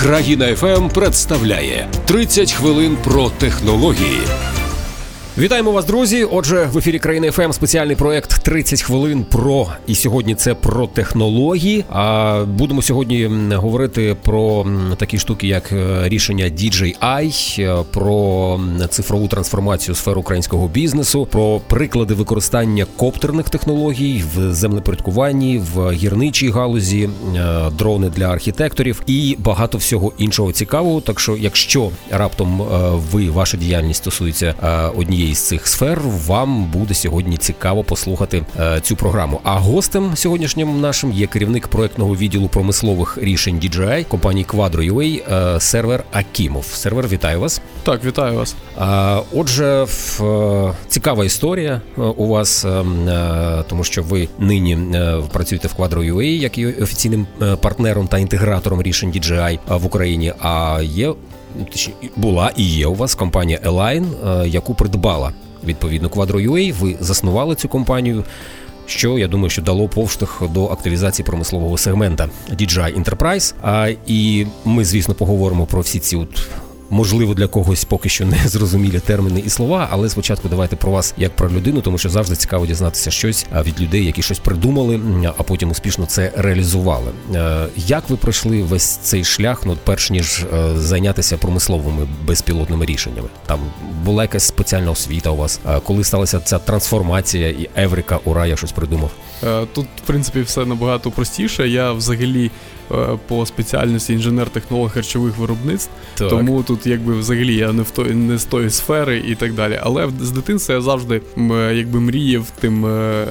Країна ФМ представляє 30 хвилин про технології. Вітаємо вас, друзі. Отже, в ефірі країни ФМ спеціальний проект 30 хвилин про і сьогодні це про технології. А будемо сьогодні говорити про такі штуки, як е, рішення DJI, е, про цифрову трансформацію сфер українського бізнесу, про приклади використання коптерних технологій в землевпорядкуванні, в гірничій галузі, е, дрони для архітекторів і багато всього іншого цікавого. Так що, якщо раптом ви ваша діяльність стосується е, однієї з цих сфер, вам буде сьогодні цікаво послухати е, цю програму. А гостем сьогоднішнім нашим є керівник проектного відділу промислових рішень DJI компанії Quadro.ua е, сервер Акімов. Сервер, вітаю вас. Так, вітаю вас. Отже, в, е, цікава історія у вас, е, е, тому що ви нині е, працюєте в Quadro.ua, як і офіційним партнером та інтегратором рішень DJI в Україні. А є була і є у вас компанія Align, е, яку придбала відповідно Quadro.ua. Ви заснували цю компанію. Що я думаю, що дало повштовх до активізації промислового сегмента DJI Enterprise. А і ми, звісно, поговоримо про всі ці от можливо для когось поки що не зрозумілі терміни і слова, але спочатку давайте про вас як про людину, тому що завжди цікаво дізнатися щось від людей, які щось придумали, а потім успішно це реалізували. Е, Як ви пройшли весь цей шлях, ну перш ніж е, зайнятися промисловими безпілотними рішеннями? Там була якась спеціальна освіта у вас, коли сталася ця трансформація і Еврика, ура, я щось придумав. Е, Тут, в принципі, все набагато простіше. Я взагалі по спеціальності інженер-технолог харчових виробництв, тому тут якби взагалі я не в той, не з тої сфери і так далі. Але з дитинства я завжди е, якби мріяв тим е,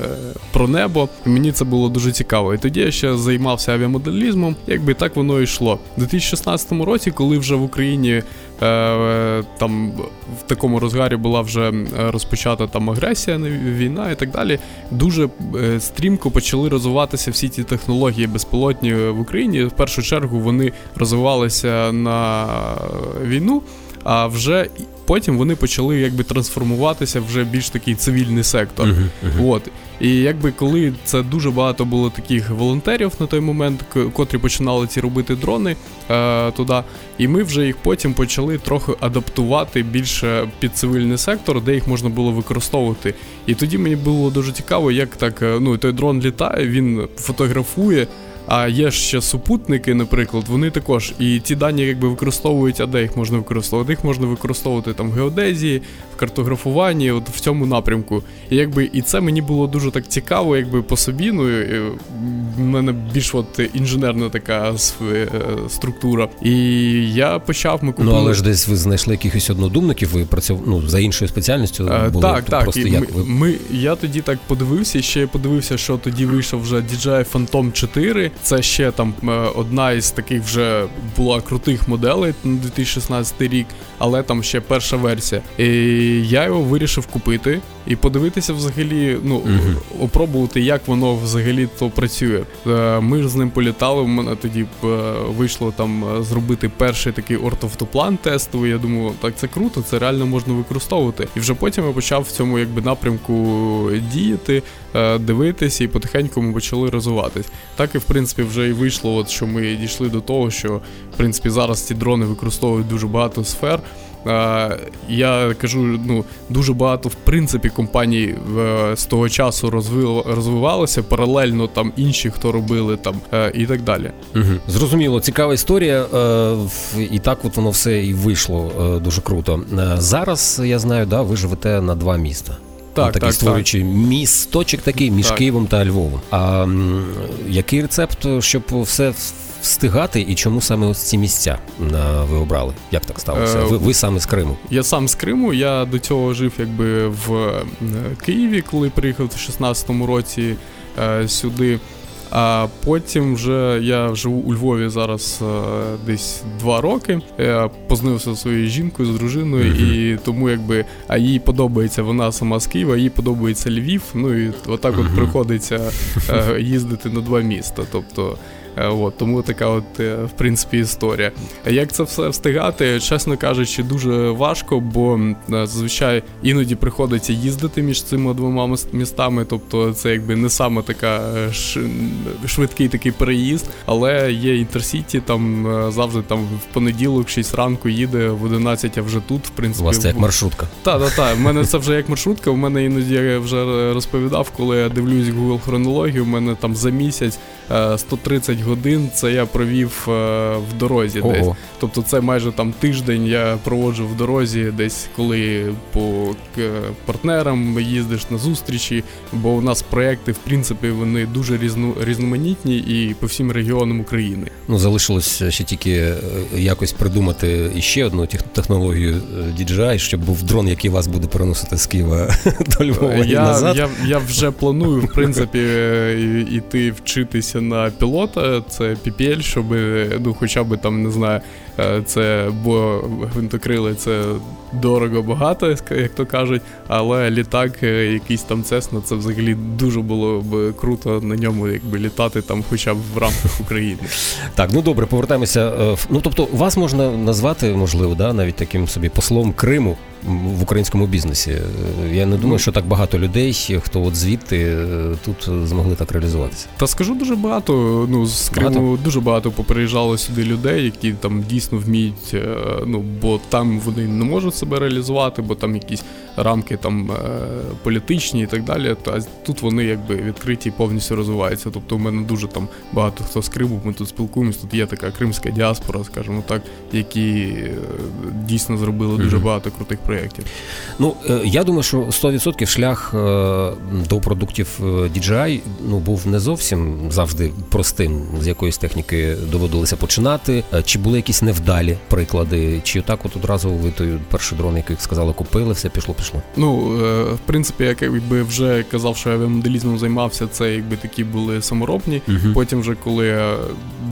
про небо. Мені це було дуже цікаво. І тоді я ще займався авіамоделізмом, якби так воно і йшло. У 2016 році, коли вже в Україні е, там в такому розгарі була вже е, розпочата там агресія, війна і так далі. Дуже е, стрімко почали розвиватися всі ті технології безпілотні в Україні. В першу чергу вони розвивалися на війну, а вже потім вони почали якби трансформуватися вже більш такий цивільний сектор. Мгм, мгм. От. І якби коли це дуже багато було таких волонтерів на той момент, котрі починали ці робити дрони е, туди, і ми вже їх потім почали трохи адаптувати більше під цивільний сектор, де їх можна було використовувати. І тоді мені було дуже цікаво, як так е, ну той дрон літає, він фотографує. А є ще супутники, наприклад, вони також і ті дані якби використовують, а де їх можна використовувати? Їх можна використовувати там в геодезії, в картографуванні, от в цьому напрямку. І якби і це мені було дуже так цікаво, якби по собі. Ну і в мене більш от інженерна така е, структура. І я почав ми купили. Ну але ж десь ви знайшли якихось однодумників, ви працювали ну, за іншою спеціальністю. Е, були так, так. просто І як ми, ви ми, я тоді так подивився, ще я подивився, що тоді вийшов вже DJI Phantom 4. Це ще там е, одна із таких вже була крутих моделей на 2016 рік, але там ще перша версія. І я його вирішив купити і подивитися взагалі, ну, Мгм. опробувати, як воно взагалі то працює. Е, Ми ж з ним політали. У мене тоді е, вийшло там зробити перший такий ортофтоплан тестовий. Я думаю, так це круто, це реально можна використовувати. І вже потім я почав в цьому якби напрямку діяти, дивитися, і потихеньку ми почали розвиватись. Так і в принципі вже і вийшло, от що ми дійшли до того, що в принципі зараз ці дрони використовують дуже багато сфер. Е, Я кажу, ну дуже багато в принципі компаній е, з того часу розвив- розвивалося паралельно там інші, хто робили там е, і так далі. Угу. Зрозуміло, цікава історія, е, і так от воно все і вийшло е, дуже круто. Е, Зараз я знаю, да, ви живете на два міста. Так, такий так, створюючи місточок такий між Так. Києвом та Львовом. А який рецепт, щоб все встигати, і чому саме ось ці місця ви обрали? Як так сталося? Е, Ви, ви саме з Криму. Я сам з Криму. Я до цього жив якби в е, Києві, коли приїхав у 16-му році е, сюди. А потім вже я живу у Львові зараз е, десь два роки. Я познайомився зі своєю жінкою, з дружиною, Мгм. і тому якби а їй подобається вона сама з Києва, їй подобається Львів. Ну і отак от Мгм. приходиться е, їздити на два міста. Тобто Е, Е, от, Тому така от, е, в принципі, історія. Як це все встигати, чесно кажучи, дуже важко, бо е, зазвичай іноді приходиться їздити між цими двома містами, тобто це якби не саме така швидкий такий переїзд, але є інтерсіті, там завжди там в понеділок, 6 ранку їде, в 11, а вже тут, в принципі. У вас це як ну, маршрутка. Та так, так. У мене це вже як маршрутка, у мене іноді я вже розповідав, коли я дивлюсь Google хронологію, у мене там за місяць 130 12 годин це я провів е, в дорозі Ого. десь. Тобто це майже там тиждень я проводжу в дорозі, десь коли по партнерам їздиш на зустрічі, бо у нас проекти, в принципі, вони дуже різно, різноманітні і по всім регіонам України. Ну залишилося ще тільки е, якось придумати іще одну технологію е, DJI, щоб був дрон, який вас буде переносити з Києва до Львова. Я, назад. я, я вже планую в принципі іти вчитися на пілота це PPL, щоб ну, хоча б там не знаю, це бо гвинтокрили це дорого багато, як то кажуть, але літак, е, якийсь там Цесна, це взагалі дуже було б круто на ньому, якби літати там, хоча б в рамках України. Так, ну добре, повертаємося. е, Ну тобто, вас можна назвати, можливо, да, навіть таким собі послом Криму в українському бізнесі. Е, Я не думаю, Ну. що так багато людей, хто от звідти е, тут е, змогли так реалізуватися. Та скажу дуже багато. Ну з Криму Багато? дуже багато поприїжджало сюди людей, які там дійсно вміють. е, Ну бо там вони не можуть себе реалізувати, бо там якісь рамки там е, політичні і так далі. Та тут вони якби відкриті і повністю розвиваються. Тобто, у мене дуже там багато хто з Криму. Ми тут спілкуємось. Тут є така кримська діаспора, скажімо так, які е, дійсно зробили дуже багато крутих проєктів. Ну, е, я думаю, що 100% шлях е, до продуктів DJI ну, був не зовсім завжди простим, з якоїсь техніки доводилося починати. Чи були якісь невдалі приклади, чи отак от одразу ви той перший дрон, який сказали, купили, все пішло, пішло. Ну, е, в принципі, як якби вже казав, що я моделізмом займався, це якби такі були саморобні. Угу. Потім, вже коли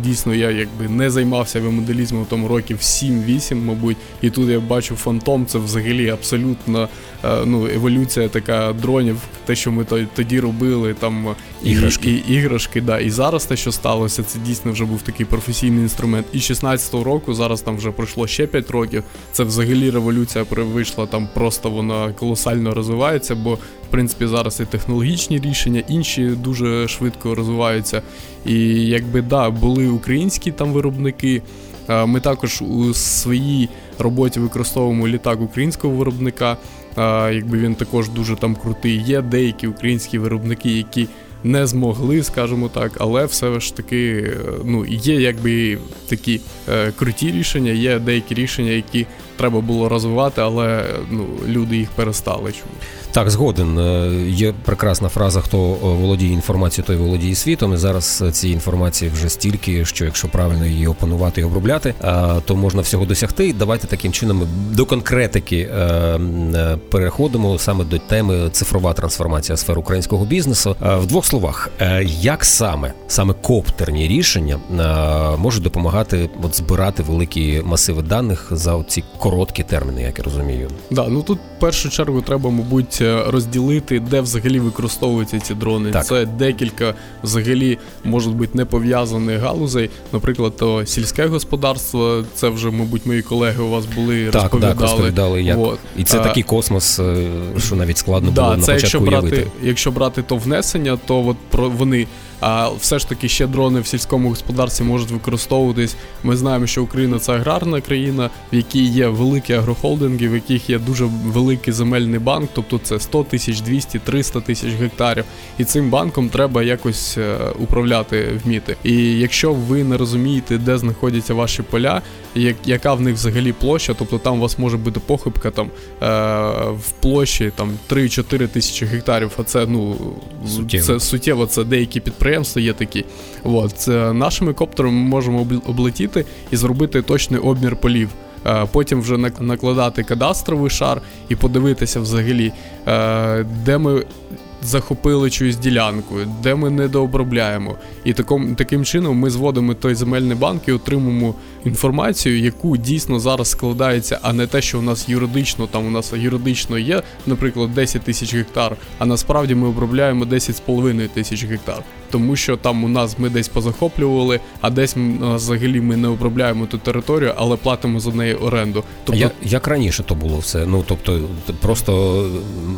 дійсно я якби не займався авіамоделізмом тому років 7-8, мабуть, і тут я бачу фантом, це взагалі абсолютно е, ну, еволюція така дронів, те, що ми тоді робили, там і- Іграшки. І, іграшки, да. І зараз те, що сталося, це дійсно вже був такий професійний інструмент. І 16-го року, зараз там вже пройшло ще 5 років. Це взагалі революція вийшла, там просто вона колосально розвивається, бо в принципі зараз і технологічні рішення, інші дуже швидко розвиваються. І якби да, були українські там виробники. Ми також у своїй роботі використовуємо літак українського виробника. Якби він також дуже там крутий. Є деякі українські виробники, які не змогли, скажімо так, але все ж таки е, ну, є якби такі е, круті рішення, є деякі рішення, які треба було розвивати, але ну, люди їх перестали. Чому? Так, згоден. Е, Є прекрасна фраза: хто е, володіє інформацією, той володіє світом. І зараз е, цієї інформації вже стільки, що якщо правильно її опанувати і обробляти, то можна всього досягти. Давайте таким чином до конкретики переходимо саме до теми цифрова трансформація сфер українського бізнесу. В двох словах, як саме саме коптерні рішення можуть допомагати от збирати великі масиви даних за ці короткі терміни, як я розумію. Да, ну тут в першу чергу треба, мабуть, розділити, де взагалі використовуються ці дрони. Так. Це декілька взагалі можуть бути не пов'язаних галузей. Наприклад, то сільське господарство, це вже, мабуть, мої колеги у вас були Так, розповідали. так, розповідали, як Вот. і це А, такий космос, е, що навіть складно було Да, на це якщо початку брати, уявити. якщо брати то внесення, то от про вони. А все ж таки ще дрони в сільському господарстві можуть використовуватись. Ми знаємо, що Україна це аграрна країна, в якій є великі агрохолдинги, в яких є дуже великий земельний банк, тобто це 100 тисяч, 200, 300 тисяч гектарів. І цим банком треба якось е, управляти вміти. І якщо ви не розумієте, де знаходяться ваші поля, як, яка в них взагалі площа, тобто там у вас може бути похибка там е, в площі там 3-4 тисячі гектарів, а це ну Суттєво. це суттєво, це деякі підприємства є такі. От нашими коптерами ми можемо облетіти і зробити точний обмір полів. Е, Потім вже накладати кадастровий шар і подивитися взагалі, е, де ми захопили чиюсь ділянку, де ми недообробляємо. І таким чином ми зводимо той земельний банк і отримуємо інформацію, яку дійсно зараз складається, а не те, що у нас юридично, там у нас юридично є, наприклад, 10 тисяч гектар, а насправді ми обробляємо 10,5 тисяч гектар. Тому що там у нас ми десь позахоплювали, а десь взагалі ми не обробляємо ту територію, але платимо за неї оренду. Тобто Як, як раніше то було все? Ну тобто просто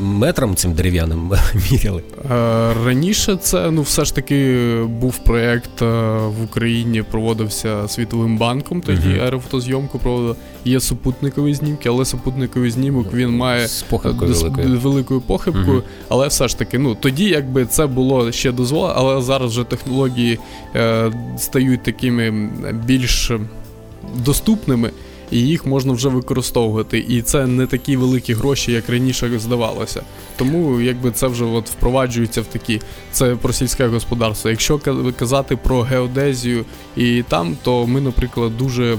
метром цим дерев'яним міряли. Е, Раніше це ну все ж таки був проєкт е, в Україні, проводився Світовим банком. Тоді Мгм. аерофотозйомку проводили. Є супутникові знімки, але супутниковий знімок він має з похибкою з- великою. великою похибкою. Мгм. Але все ж таки, ну тоді якби це було ще дозволено, але зараз вже технології е, стають такими більш доступними. І їх можна вже використовувати, і це не такі великі гроші, як раніше здавалося. Тому якби це вже от впроваджується в такі. Це про сільське господарство. Якщо ка- казати про геодезію і там, то ми, наприклад, дуже е,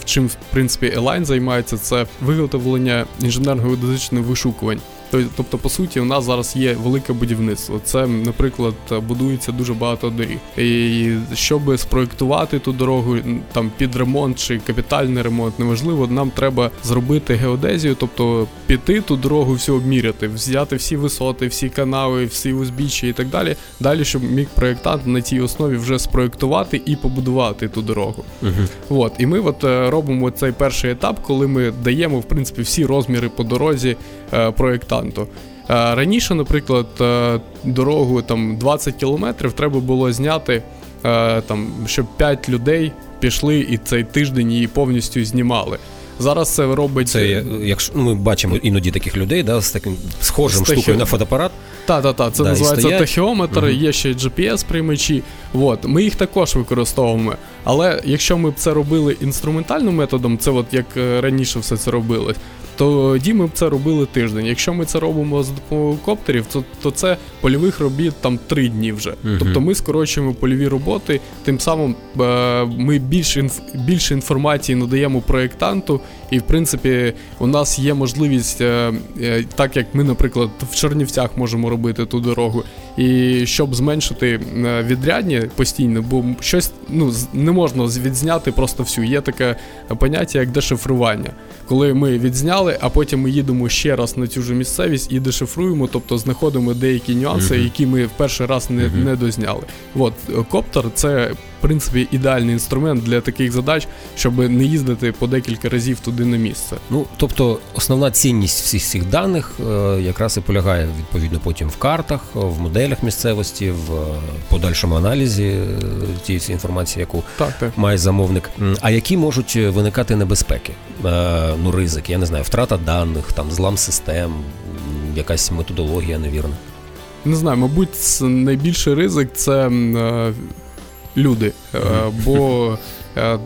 в чим в принципі Елайн займається, це виготовлення інженерно-геодезичних вишукувань. Тобто, Тобто, по суті, у нас зараз є велике будівництво. Це, наприклад, будується дуже багато доріг. І щоб спроектувати ту дорогу там під ремонт чи капітальний ремонт, неважливо, нам треба зробити геодезію, тобто піти ту дорогу всю обміряти, взяти всі висоти, всі канави, всі узбіччя і так далі. Далі, щоб міг проєктант на цій основі вже спроектувати і побудувати ту дорогу. Мгм. От, і ми от е, робимо цей перший етап, коли ми даємо в принципі всі розміри по дорозі е, проєктанту. Е, раніше, наприклад, е, дорогу там 20 кілометрів треба було зняти, е, там, щоб 5 людей пішли і цей тиждень її повністю знімали. Зараз це робить Це якщо ми бачимо іноді таких людей, да, з таким схожим З тахі- штукою на фотоапарат. Та, та, та, це Да, називається стоять. тахіометр, Мгм. є ще GPS-приймачі. От, ми їх також використовуємо. Але якщо ми б це робили інструментальним методом, це от як раніше все це робилось, тоді ми б це робили тиждень. Якщо ми це робимо за допомогою коптерів, то, то це польових робіт там три дні вже. Мгм. Тобто ми скорочуємо польові роботи, тим самим е, ми більше, інф, більше інформації надаємо проєктанту, і в принципі у нас є можливість, е, е, так як ми, наприклад, в Чернівцях можемо робити ту дорогу, і щоб зменшити е, відрядні постійно, бо щось ну, не можна відзняти просто всю. Є таке поняття, як дешифрування. Коли ми відзняли, а потім ми їдемо ще раз на цю ж місцевість і дешифруємо, тобто знаходимо деякі нюанси, Мгм. які ми в перший раз не, Мгм. не дозняли. От е, коптер це в принципі ідеальний інструмент для таких задач, щоб не їздити по декілька разів туди на місце. Ну, тобто, основна цінність всіх цих даних е, якраз і полягає відповідно потім в картах, в моделях місцевості, в е, подальшому аналізі е, тієї інформації, яку Так, так. має замовник. А які можуть виникати небезпеки? Е, Ну, ризики, я не знаю, втрата даних, там злам систем, якась методологія невірна. Не знаю, мабуть, найбільший ризик це е, люди. Е, бо е,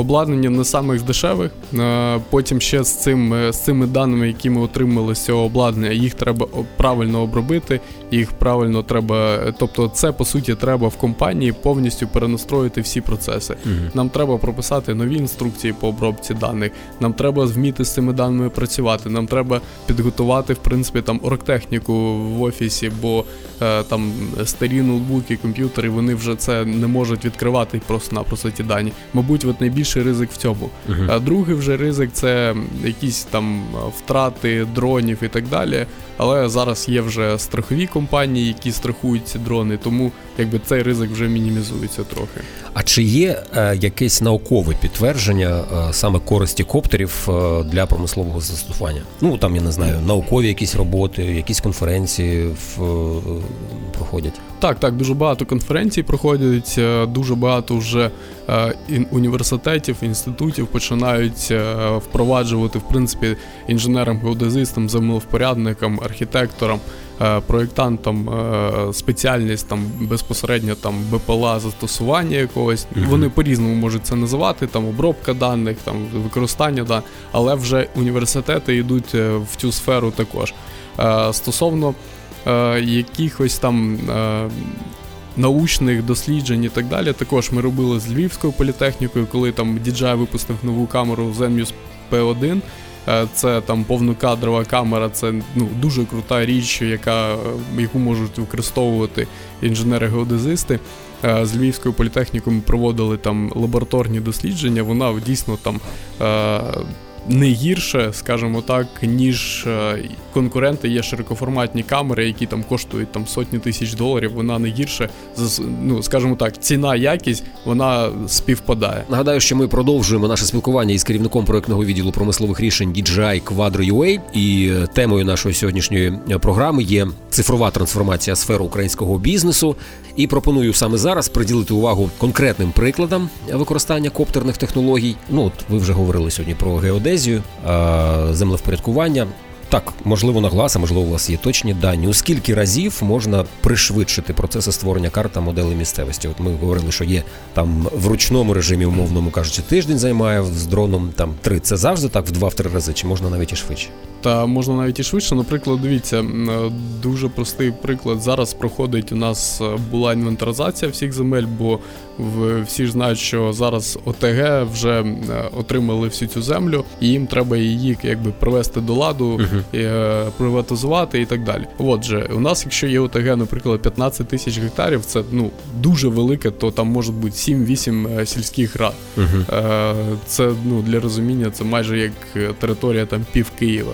обладнання не самих дешевих. Е, потім ще з, цим, е, з цими даними, які ми отримали з цього обладнання, їх треба правильно обробити, їх правильно треба. Тобто, це по суті треба в компанії повністю перенастроїти всі процеси. Нам треба прописати нові інструкції по обробці даних. Нам треба вміти з цими даними працювати. Нам треба підготувати, в принципі, там оргтехніку в офісі, бо е, там старі ноутбуки, комп'ютери, вони вже це не можуть відкривати просто-напросто ті дані. Мабуть, от найбільший ризик в цьому. Мгм. А другий вже ризик це якісь там е, втрати дронів і так далі. Але зараз є вже страхові компанії, які страхують ці дрони, тому якби цей ризик вже мінімізується трохи. А чи є е, якесь наукове підтвердження е, саме користі коптерів е, для промислового застосування? Ну там я не знаю, наукові якісь роботи, якісь конференції в, е, проходять. Так, так, дуже багато конференцій проходять, е, дуже багато вже е, університетів, інститутів починають е, впроваджувати в принципі інженерам, геодезистам, землевпорядникам, архітекторам, е, проєктантам е, спеціальність там безпосередньо там БПЛА застосування якогось. Мгм. Вони по-різному можуть це називати, там обробка даних, там використання даних, але вже університети йдуть е, в цю сферу також. Е, Стосовно е, якихось там е, научних досліджень і так далі. Також ми робили з Львівською політехнікою, коли там DJI випустив нову камеру Zenius P1. е, це там повнокадрова камера, це ну дуже крута річ, яка яку можуть використовувати інженери-геодезисти. Е, З Львівською політехнікою ми проводили там лабораторні дослідження. Вона дійсно там е, не гірше, скажімо так, ніж е, конкуренти є широкоформатні камери, які там коштують там сотні тисяч доларів. Вона не гірше. Ну скажімо так, ціна якість вона співпадає. Нагадаю, що ми продовжуємо наше спілкування із керівником проектного відділу промислових рішень DJI Quadro UA. І е, темою нашої сьогоднішньої е, програми є цифрова трансформація сфери українського бізнесу. І пропоную саме зараз приділити увагу конкретним прикладам використання коптерних технологій. Ну, от ви вже говорили сьогодні про геодезію, е, землевпорядкування. Так, можливо, на глас, а можливо, у вас є точні дані. У скільки разів можна пришвидшити процеси створення карт та моделей місцевості? От ми говорили, що є там в ручному режимі, умовному кажучи, тиждень займає з дроном там три. Це завжди так в два-три рази, чи можна навіть і швидше? Та можна навіть і швидше. Наприклад, дивіться, е, дуже простий приклад. Зараз проходить у нас е, була інвентаризація всіх земель, бо всі ж знають, що зараз ОТГ вже е, отримали всю цю землю, і їм треба її якби привести до ладу, е, приватизувати і так далі. Отже, у нас, якщо є ОТГ, наприклад, 15 тисяч гектарів, це ну дуже велике, то там може бути 7-8 е, сільських рад. Е, Це ну для розуміння, це майже як е, територія там пів Києва.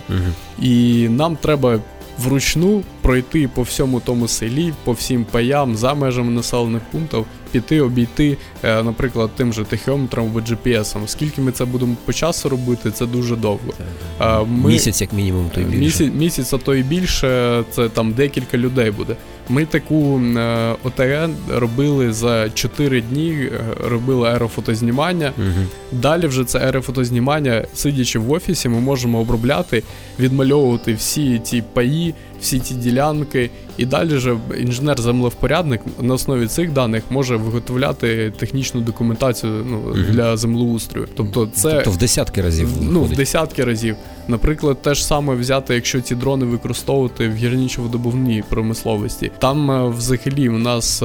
І нам треба вручну пройти по всьому тому селі, по всім паям, за межами населених пунктів, піти, обійти, е, наприклад, тим же тахіометром або GPS. Скільки ми це будемо по часу робити, це дуже довго. Е, Ми, Місяць, як мінімум, то й більше. Місяць, місяць, а то і більше, це там декілька людей буде. Ми таку е, ОТГ робили за 4 дні, робили аерофотознімання. Мгм. Далі вже це аерофотознімання, сидячи в офісі, ми можемо обробляти, відмальовувати всі ці паї, всі ці ділянки. І далі вже інженер-землевпорядник на основі цих даних може виготовляти технічну документацію ну, для землеустрою. Тобто, це Тобто в десятки разів ну, в десятки разів. Наприклад, те ж саме взяти, якщо ці дрони використовувати в гірничо-водобувній промисловості. Там е, взагалі у нас.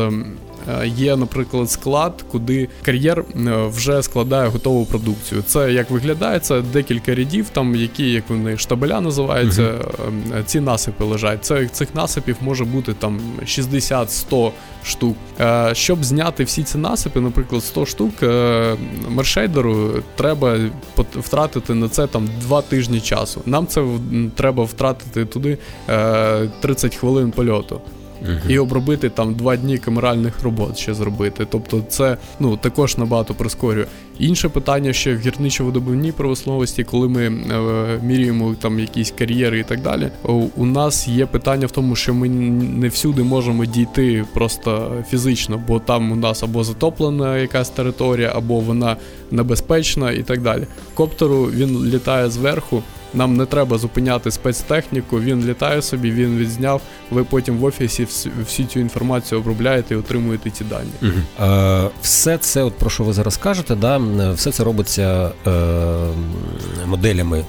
Е, Є, наприклад, склад, куди кар'єр е, вже складає готову продукцію. Це як виглядає, це декілька рядів, там які, як вони штабеля називаються, ем, ці насипи лежать. Це цих насипів може бути там 60-100 штук. Щоб зняти всі ці насипи, наприклад, 100 штук, мершейдеру треба втратити на це там 2 тижні часу. Нам це треба втратити туди е, 30 хвилин польоту. Мгм. І обробити там два дні камеральних робот ще зробити. Тобто це ну також набагато прискорює. Інше питання ще в гірничо-видобувній промисловості, коли ми е, міряємо там якісь кар'єри і так далі. У нас є питання в тому, що ми не всюди можемо дійти просто фізично, бо там у нас або затоплена якась територія, або вона небезпечна і так далі. Коптеру він літає зверху. Нам не треба зупиняти спецтехніку, він літає собі, він відзняв. Ви потім в офісі всю цю інформацію обробляєте і отримуєте ці дані. Мгм. Е, все це, от про що ви зараз кажете, да, все це робиться е, моделями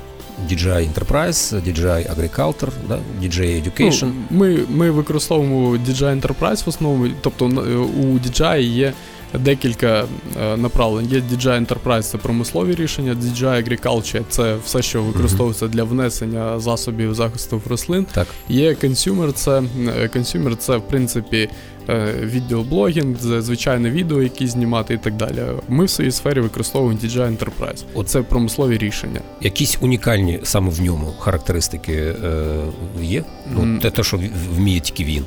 DJI Enterprise, DJI Agriculture, да, DJI Education. Ну, ми, ми використовуємо DJI Enterprise в основному, тобто на- у DJI є декілька е, направлень. Є DJI Enterprise це промислові рішення, DJI Agriculture це все, що використовується для внесення засобів захисту рослин. Так. Є consumer, це е, consumer це в принципі е, відеоблогінг, звичайне відео, які знімати і так далі. Ми в своїй сфері використовуємо DJI Enterprise. Оце промислові рішення. Якісь унікальні саме в ньому характеристики е, є? Ну, те, що вміє тільки він.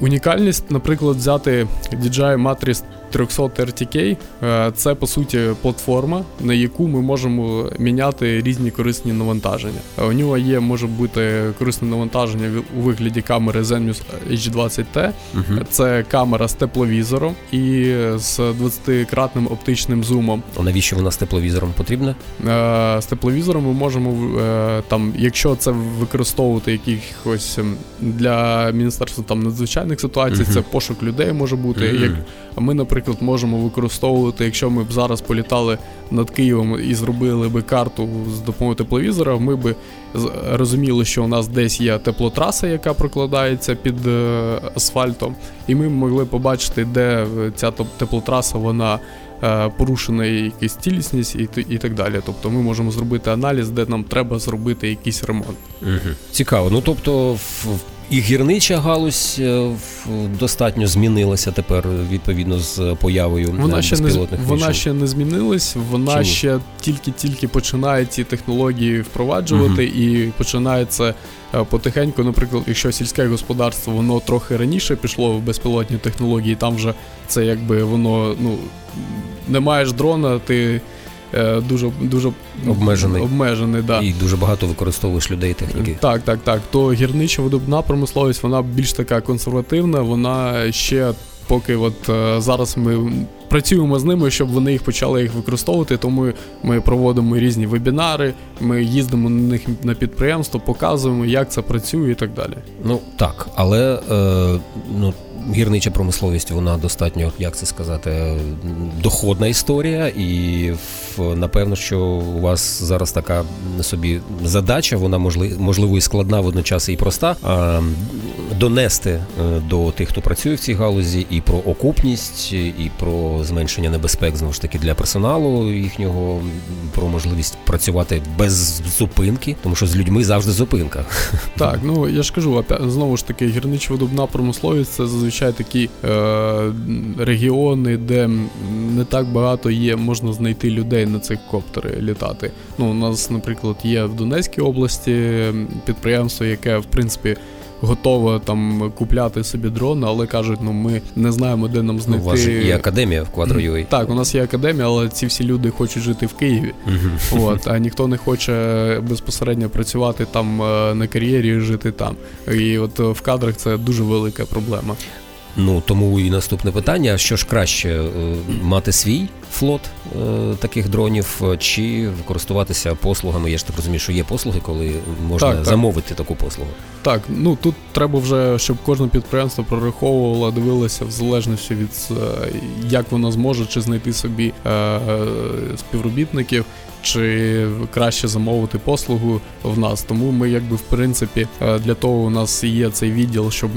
Унікальність, наприклад, взяти DJI Matrix 300 RTK, е, це по суті платформа, на яку ми можемо міняти різні корисні навантаження. У нього є може бути корисне навантаження у вигляді камери Zenmuse H20T. Угу. Це камера з тепловізором і з 20-кратним оптичним зумом. А навіщо вона з тепловізором потрібна? Е, З тепловізором ми можемо е, там, якщо це використовувати якихось ем, для міністерства там надзвичайних ситуацій, Мгм. це пошук людей може бути. Як ми, наприклад, можемо використовувати, якщо ми б зараз політали над Києвом і зробили би карту з допомогою тепловізора, ми з- розуміли, що у нас десь є теплотраса, яка прокладається під е, асфальтом, і ми могли побачити, де е, ця теплотраса вона е, порушена якась цілісність і, і так далі. Тобто ми можемо зробити аналіз, де нам треба зробити якийсь ремонт. Угу. Цікаво. Ну тобто, в- і гірнича галузь е, достатньо змінилася тепер відповідно з появою Вона е, ще не вона ще не змінилась, вона Чому? ще тільки-тільки починає ці технології впроваджувати і починається е, потихеньку. Наприклад, якщо сільське господарство воно трохи раніше пішло в безпілотні технології, там вже це якби воно ну не маєш дрона, ти дуже дуже Обмежений. обмежений да. І дуже багато використовуєш людей техніки. Так, так, так. То гірнича видобна промисловість, вона більш така консервативна, вона ще поки от е, зараз ми працюємо з ними, щоб вони їх почали їх використовувати. Тому ми проводимо різні вебінари, ми їздимо на них на підприємство, показуємо, як це працює і так далі. Ну так, але е, ну. Гірнича промисловість, вона достатньо, як це сказати, доходна історія, і напевно, що у вас зараз така собі задача, вона можли, можливо і складна водночас і проста. Донести е, до тих, хто працює в цій галузі, і про окупність, і про зменшення небезпек знову ж таки для персоналу їхнього, про можливість працювати без зупинки, тому що з людьми завжди зупинка. Так, ну я ж кажу, знову ж таки, гірничо-видобна промисловість це зазвичай такі е, регіони, де не так багато є, можна знайти людей на цих коптери літати. Ну, у нас, наприклад, є в Донецькій області підприємство, яке в принципі. Готове там купляти собі дрон, але кажуть, ну ми не знаємо, де нам знайти. у вас є академія в Quadro.ua. Так, у нас є академія, але ці всі люди хочуть жити в Києві. От, а ніхто не хоче безпосередньо працювати там е, на кар'єрі і жити там. І от е, в кадрах це дуже велика проблема. Ну тому і наступне питання: що ж краще е, мати свій флот е, таких дронів, е, чи користуватися послугами? Я ж так розумію, що є послуги, коли можна Так, так. замовити таку послугу. Так, ну тут треба вже, щоб кожне підприємство прораховувало, дивилося в залежності від е, як воно зможе чи знайти собі співробітників, чи краще замовити послугу в нас. Тому ми, якби в принципі, для того у нас є цей відділ, щоб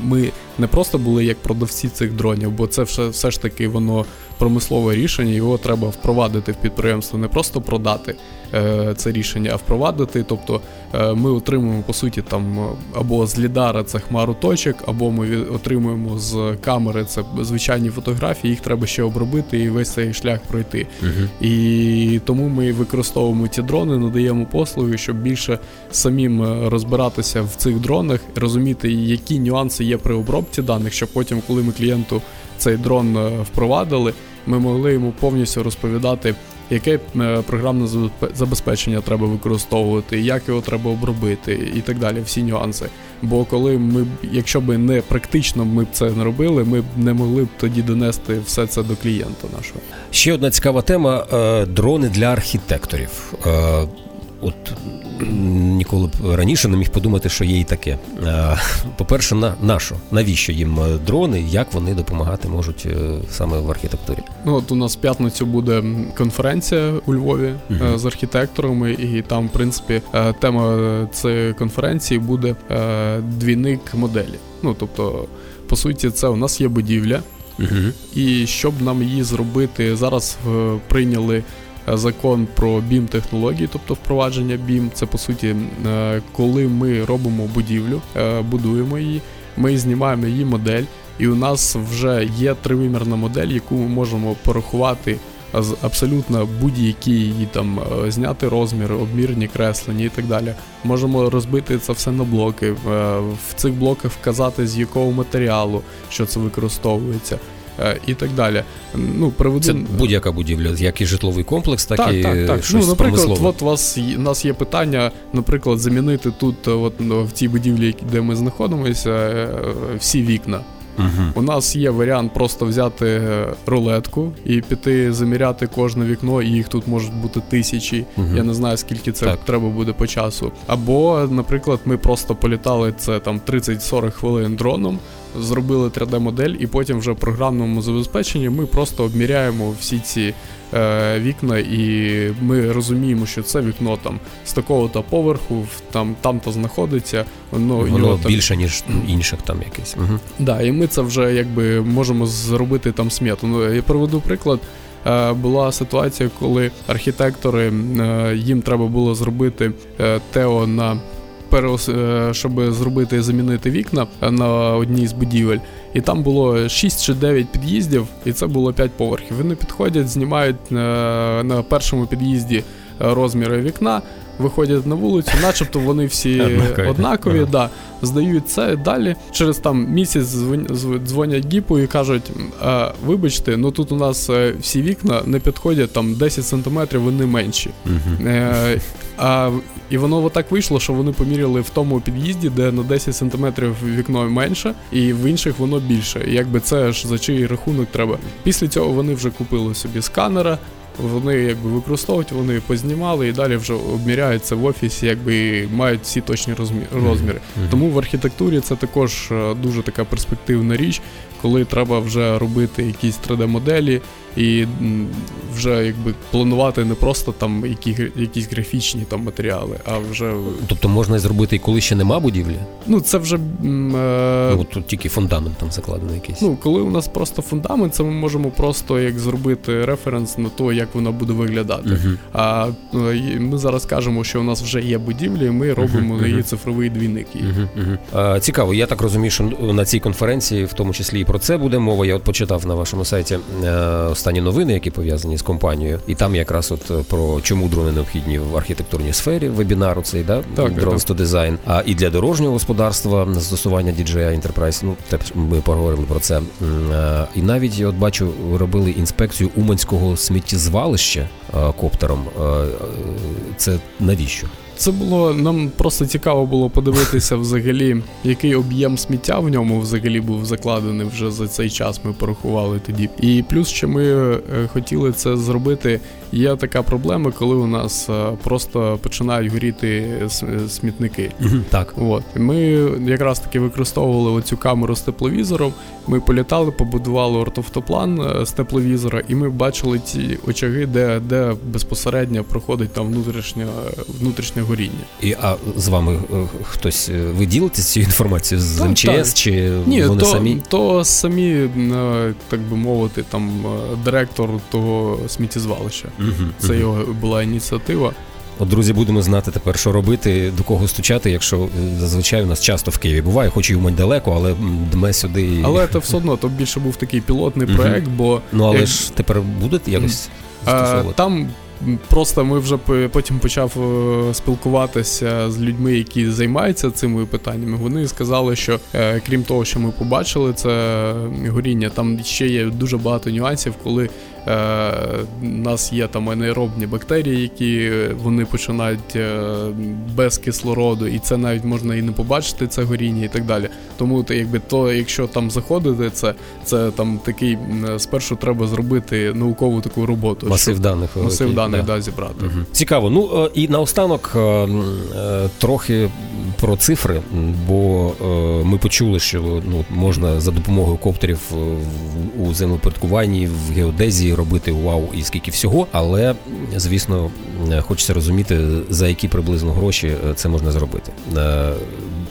ми не просто були як продавці цих дронів, бо це все, все ж таки воно промислове рішення, його треба впровадити в підприємство, не просто продати е, це рішення, а впровадити. Тобто е, ми отримуємо по суті там або з лідара це хмару точок, або ми отримуємо з камери це звичайні фотографії, їх треба ще обробити і весь цей шлях пройти. Угу. І тому ми використовуємо ці дрони, надаємо послуги, щоб більше самим е, розбиратися в цих дронах, розуміти, які нюанси є при обробці даних, щоб потім, коли ми клієнту цей дрон е, впровадили, ми могли йому повністю розповідати, яке е, програмне забезпечення треба використовувати, як його треба обробити, і так далі. Всі нюанси. Бо коли ми, якщо б не практично ми б це не робили, ми б не могли б тоді донести все це до клієнта нашого. Ще одна цікава тема: е, дрони для архітекторів. От ніколи б раніше не міг подумати, що є і таке. Е, По-перше, на нащо? Навіщо їм е, дрони? Як вони допомагати можуть е, саме в архітектурі? Ну, от у нас в п'ятницю буде конференція у Львові е, з архітекторами, і там, в принципі, тема цієї конференції буде двійник моделі. Ну, тобто, по суті, це у нас є будівля, Угу. і щоб нам її зробити, зараз прийняли закон про бім технології, тобто впровадження бім. Це по суті, е, коли ми робимо будівлю, е, будуємо її, ми знімаємо її модель, і у нас вже є тривимірна модель, яку ми можемо порахувати. е, з абсолютно будь-які її там е, зняти розміри, обмірні креслення і так далі. Можемо розбити це все на блоки, е, в цих блоках вказати з якого матеріалу, що це використовується, е, і так далі. Ну, приведу Це будь-яка будівля, як і житловий комплекс, так, так, і так, так. щось Ну, наприклад, промислове. от вас у нас є питання, наприклад, замінити тут, е, от ну, в цій будівлі, де ми знаходимося, е, всі вікна. Мгм. У нас є варіант просто взяти е, рулетку і піти заміряти кожне вікно, і їх тут можуть бути тисячі. Мгм. Я не знаю, скільки це Так. треба буде по часу. Або, наприклад, ми просто політали це там 30-40 хвилин дроном, зробили 3D-модель, і потім вже в програмному забезпеченні ми просто обміряємо всі ці е, вікна, і ми розуміємо, що це вікно там з такого-то поверху, в- там там-то знаходиться. Воно, Воно його там більше, ніж інших там якесь. Угу. Да, і ми це вже якби можемо зробити там смету. Ну, я приведу приклад. е, була ситуація, коли архітектори е, їм треба було зробити е, тео на переос, е, щоб зробити замінити вікна на одній з будівель. І там було 6 чи 9 під'їздів, і це було 5 поверхів. Вони підходять, знімають е, на першому під'їзді е, розміри вікна, виходять на вулицю, начебто вони всі Однакові. однакові, Ага. да, здають це далі. Через там місяць дзвон- дзвон- дзвонять гіпу і кажуть: «А, вибачте, ну тут у нас е, всі вікна не підходять там 10 сантиметрів, вони менші. Мгм. Е, а, і воно отак вийшло, що вони поміряли в тому під'їзді, де на 10 сантиметрів вікно менше, і в інших воно більше. І якби це ж за чий рахунок треба. Після цього вони вже купили собі сканера. Вони якби використовують, вони познімали і далі вже обміряються в офісі, якби і мають всі точні розмі- розміри. Тому в архітектурі це також е, дуже така перспективна річ, коли треба вже робити якісь 3D-моделі і вже якби планувати не просто там які, якісь графічні там матеріали, а вже Тобто можна зробити і коли ще нема будівлі? ну це вже е, Ну, тут тільки фундамент там закладений якийсь. Ну, коли у нас просто фундамент, це ми можемо просто як зробити референс на те, як вона буде виглядати. Мгм. А е, ми зараз кажемо, що у нас вже є будівлі, і ми робимо на її цифровий двійник. мгм. А, Цікаво, я так розумію, що на цій конференції, в тому числі і про це буде мова. Я от почитав на вашому сайті е, останні новини, які пов'язані з компанією, і там якраз от е, про чому дрони необхідні в архітектурній сфері вебінару цей, да? Так, Drones to Design. А і для дорожнього господарства застосування DJI Enterprise, ну теж ми поговорили про це. Е, І навіть я от бачу, робили інспекцію Уманського сміттєзвалища е, коптером. Це навіщо? Це було нам просто цікаво було подивитися взагалі, який об'єм сміття в ньому взагалі був закладений вже за цей час. Ми порахували тоді. І плюс, що ми е, хотіли це зробити. Є така проблема, коли у нас е, просто починають горіти смітники. Так. От ми якраз таки використовували оцю камеру з тепловізором. Ми політали, побудували ортофтоплан е, з тепловізора, і ми бачили ці очаги, де, де безпосередньо проходить там внутрішнє, внутрішнє горіння. І а з вами е, хтось ви ділитесь цією інформацією з МЧС так. чи Ні, вони то, самі? то самі, так би мовити, там директор того сміттєзвалища. Це його була ініціатива. От, друзі, будемо знати тепер, що робити, до кого стучати, якщо е, зазвичай у нас часто в Києві буває, хоч і Умань далеко, але дме сюди. і- Але це все одно то більше був такий пілотний Мгм. проект, бо Ну але як- ж тепер будете якось застосовувати? Там просто ми вже потім почав е, спілкуватися з людьми, які займаються цими питаннями. Вони сказали, що е, крім того, що ми побачили, це горіння, там ще є дуже багато нюансів, коли у нас є там анаеробні бактерії, які е, вони починають е, без кислороду, і це навіть можна і не побачити, це горіння і так далі. Тому то, якби то, якщо там заходити, це, це там такий спершу треба зробити наукову таку роботу. Масив щоб- даних. масив великий, даних да. да, зібрати. Мгм. Цікаво. Ну е, і наостанок е, е, трохи про цифри, бо е, ми почули, що ну можна за допомогою коптерів е, у землепорядкуванні, в геодезії робити вау і скільки всього. Але звісно, е, хочеться розуміти, за які приблизно гроші е, це можна зробити.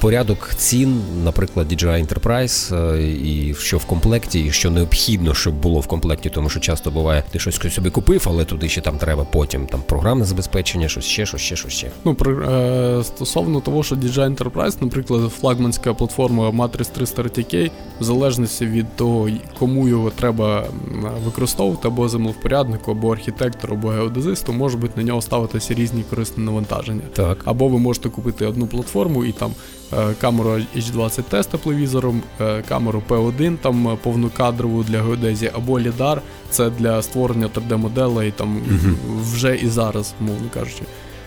Порядок цін, наприклад, DJI Enterprise, е, і що в комплекті, і що необхідно, щоб було в комплекті, тому що часто буває, ти щось собі купив, але туди ще там треба потім там програмне забезпечення, щось ще, щось ще, щось ще. Ну, про, е, стосовно того, що DJI Enterprise, наприклад, флагманська платформа Matrix 300 RTK, в залежності від того, кому його треба використовувати, або землевпоряднику, або архітектору, або геодезисту, може бути на нього ставитися різні корисні навантаження. Так. Або ви можете купити одну платформу і там е, камеру H20T з тепловізором, е, камеру P1 там е, повнокадрову для геодезії, або LiDAR, це для створення 3D-моделей там вже і зараз, мовно кажучи.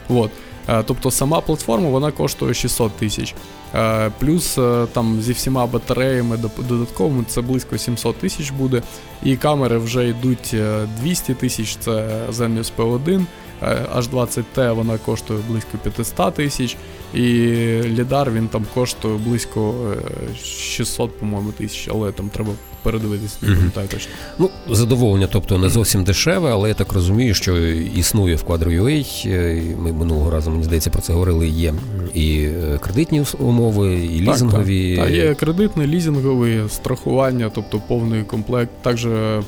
От. Е, Тобто сама платформа вона коштує 600 тисяч. Е, Плюс е, там зі всіма батареями додатковими це близько 700 тисяч буде. І камери вже йдуть е, 200 тисяч, це Zenmuse P1. Е, H20T вона коштує близько 500 тисяч. І лідар він там коштує близько е, 600, по-моєму, тисяч, але там треба передивитися, не пам'ятаю точно. Ну, задоволення, тобто не зовсім дешеве, але я так розумію, що існує в квадру UA. е, Ми минулого разу, мені здається, про це говорили. Є і е, кредитні умови, і лізингові. Так, так. Та є кредитний, лізинговий, страхування, тобто повний комплект. Також е,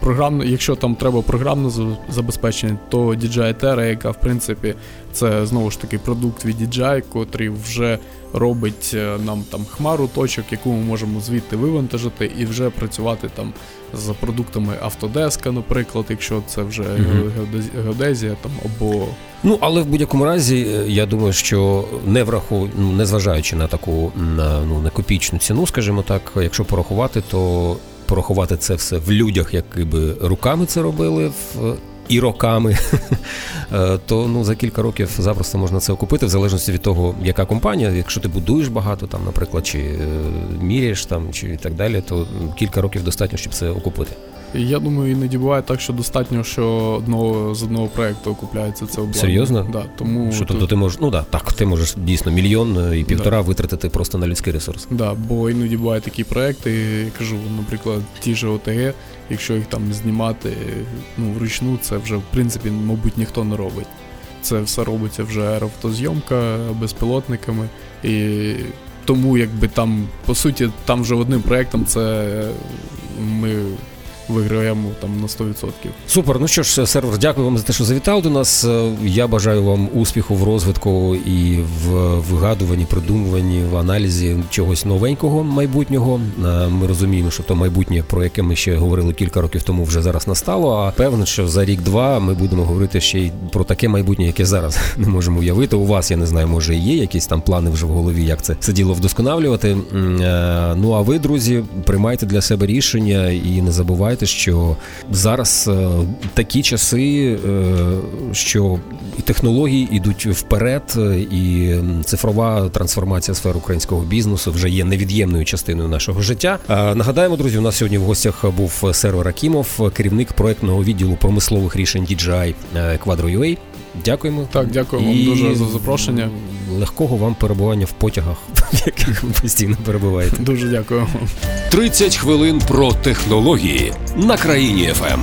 програмне, якщо там треба програмне забезпечення, то DJI Terra, яка в принципі це знову ж таки продукт від DJI, котрий вже робить е, нам там хмару точок, яку ми можемо звідти вивантажити і вже працювати там з продуктами Autodesk, наприклад, якщо це вже Мгм. геодезія, там або Ну, але в будь-якому разі, е, я думаю, що не враху, ну, не зважаючи на таку на, ну, не копійчну ціну, скажімо так, якщо порахувати, то порахувати це все в людях, які би руками це робили в. І роками, е, то ну за кілька років запросто можна це окупити, в залежності від того, яка компанія. Якщо ти будуєш багато, там, наприклад, чи е, міряєш там, чи так далі, то кілька років достатньо, щоб це окупити. Я думаю, іноді буває так, що достатньо, що одного з одного проекту окупляється це обладнання. Серйозно? Да, тому Що тобто ти можеш, ну да, так, ти можеш дійсно мільйон е, і півтора витратити просто на людський ресурс. Да, бо іноді бувають такі проекти, я кажу, наприклад, ті ж ОТГ, якщо їх там знімати ну, вручну, це вже в принципі, мабуть, ніхто не робить. Це все робиться вже аерофотозйомка безпілотниками. І тому, якби там, по суті, там вже одним проектом це ми виграємо там на 100%. Супер. Ну що ж, сервер, дякую вам за те, що завітав до нас. Е, Я бажаю вам успіху в розвитку і в вигадуванні, придумуванні, в аналізі чогось новенького майбутнього. Е, Ми розуміємо, що то майбутнє, про яке ми ще говорили кілька років тому, вже зараз настало. А певно, що за рік-два ми будемо говорити ще й про таке майбутнє, яке зараз не можемо уявити. У вас я не знаю, може є якісь там плани вже в голові, як це це діло вдосконалювати. Е, Ну а ви, друзі, приймайте для себе рішення і не забувайте, що зараз е, такі часи, е, що і технології йдуть вперед, е, і цифрова трансформація сфер українського бізнесу вже є невід'ємною частиною нашого життя. Нагадаємо, друзі, у нас сьогодні в гостях був сервер Акімов, керівник проектного відділу промислових рішень DJI Quadro Quadro.ua. Дякуємо. Так, дякую вам І дуже за запрошення. Легкого вам перебування в потягах, в яких ви постійно перебуваєте. Дуже дякую вам. 30 хвилин про технології на країні ФМ.